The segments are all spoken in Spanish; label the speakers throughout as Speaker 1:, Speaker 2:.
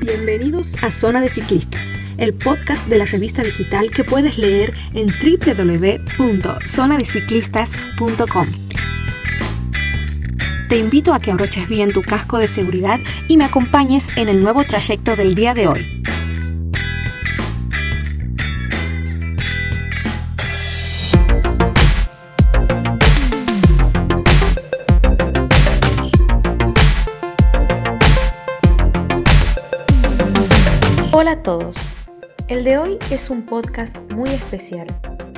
Speaker 1: Bienvenidos a Zona de Ciclistas, el podcast de la revista digital que puedes leer en www.zonadeciclistas.com. Te invito a que abroches bien tu casco de seguridad y me acompañes en el nuevo trayecto del día de hoy.
Speaker 2: Hola a todos. El de hoy es un podcast muy especial,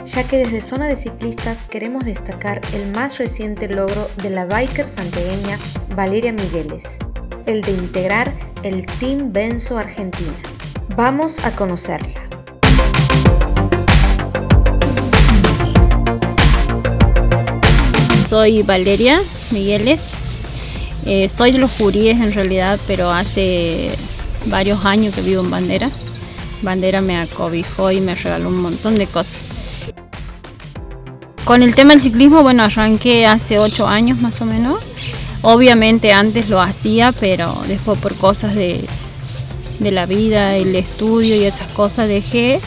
Speaker 2: ya que desde Zona de Ciclistas queremos destacar el más reciente logro de la biker santegueña Valeria Migueles, el de integrar el Team Benzo Argentina. Vamos a conocerla.
Speaker 3: Soy Valeria Migueles, eh, soy de los juríes en realidad, pero hace varios años que vivo en Bandera. Bandera me acobijó y me regaló un montón de cosas. Con el tema del ciclismo, bueno, arranqué hace ocho años más o menos. Obviamente antes lo hacía, pero después por cosas de, la vida, el estudio y esas cosas dejé.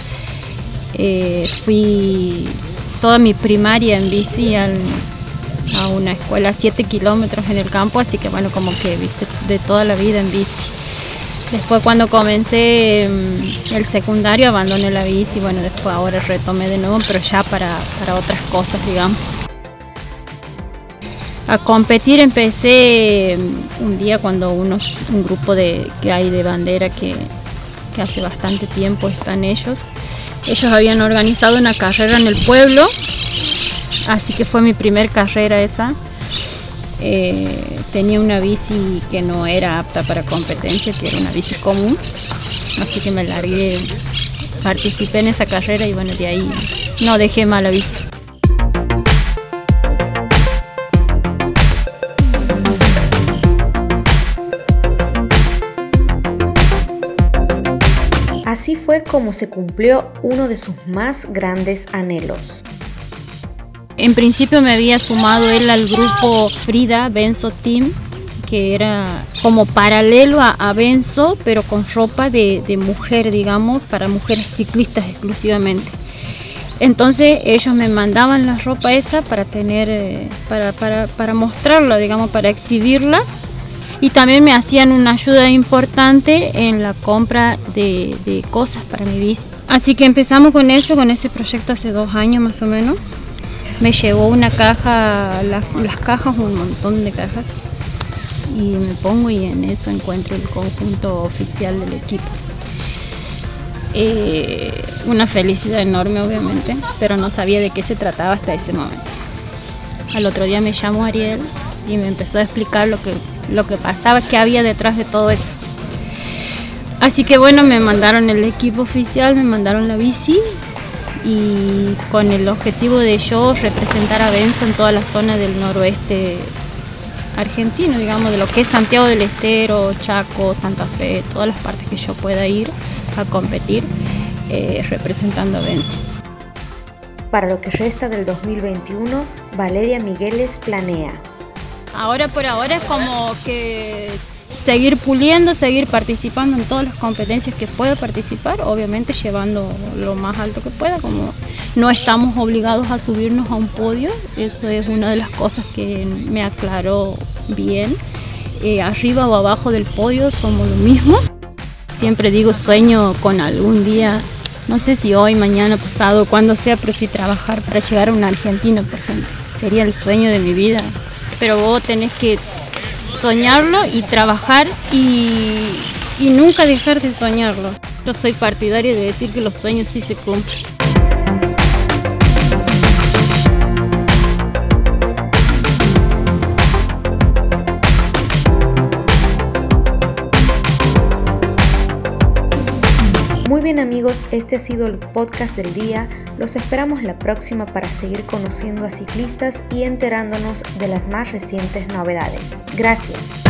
Speaker 3: Eh, fui toda mi primaria en bici a una escuela a 7 kilómetros en el campo, así que bueno, como que viste de toda la vida en bici. Después cuando comencé mm, el secundario abandoné la bici, bueno, después ahora retomé de nuevo, pero ya para, otras cosas, digamos. A competir empecé mm, un día cuando unos, un grupo de, que hay de bandera que, que hace bastante tiempo están ellos. Ellos habían organizado una carrera en el pueblo, así que fue mi primer carrera esa. Eh, tenía una bici que no era apta para competencia, que era una bici común, así que me largué, participé en esa carrera y bueno, de ahí no dejé mala bici.
Speaker 2: Así fue como se cumplió uno de sus más grandes anhelos.
Speaker 3: En principio me había sumado él al grupo Frida Benzo Team, que era como paralelo a, Benzo, pero con ropa de, mujer, digamos, para mujeres ciclistas exclusivamente. Entonces ellos me mandaban la ropa esa para tener, eh, para, para, mostrarla, digamos, para exhibirla. Y también me hacían una ayuda importante en la compra de, de cosas para mi bici. Así que empezamos con eso, con ese proyecto hace dos años más o menos me llegó una caja, las, cajas, un montón de cajas, y me pongo y en eso encuentro el conjunto oficial del equipo. Eh, una felicidad enorme obviamente, pero no sabía de qué se trataba hasta ese momento. Al otro día me llamó Ariel y me empezó a explicar lo que, lo que pasaba, qué había detrás de todo eso. Así que bueno, me mandaron el equipo oficial, me mandaron la bici y con el objetivo de yo representar a Benzo en toda la zona del noroeste argentino, digamos, de lo que es Santiago del Estero, Chaco, Santa Fe, todas las partes que yo pueda ir a competir eh, representando a Benzo.
Speaker 2: Para lo que resta del 2021, Valeria Migueles planea.
Speaker 3: Ahora por ahora es como que seguir puliendo, seguir participando en todas las competencias que pueda participar, obviamente llevando lo más alto que pueda, como no estamos obligados a subirnos a un podio, eso es una de las cosas que me aclaró bien. Eh, arriba o abajo del podio somos lo mismo. Siempre digo sueño con algún día, no sé si hoy, mañana, pasado, cuando sea, pero si trabajar para llegar a una Argentina, por ejemplo. Sería el sueño de mi vida. Pero vos tenés que soñarlo y trabajar y, nunca dejar de soñarlo. Yo soy partidaria de decir que los sueños sí se cumplen.
Speaker 2: Bien amigos, este ha sido el podcast del día. Los esperamos la próxima para seguir conociendo a ciclistas y enterándonos de las más recientes novedades. Gracias.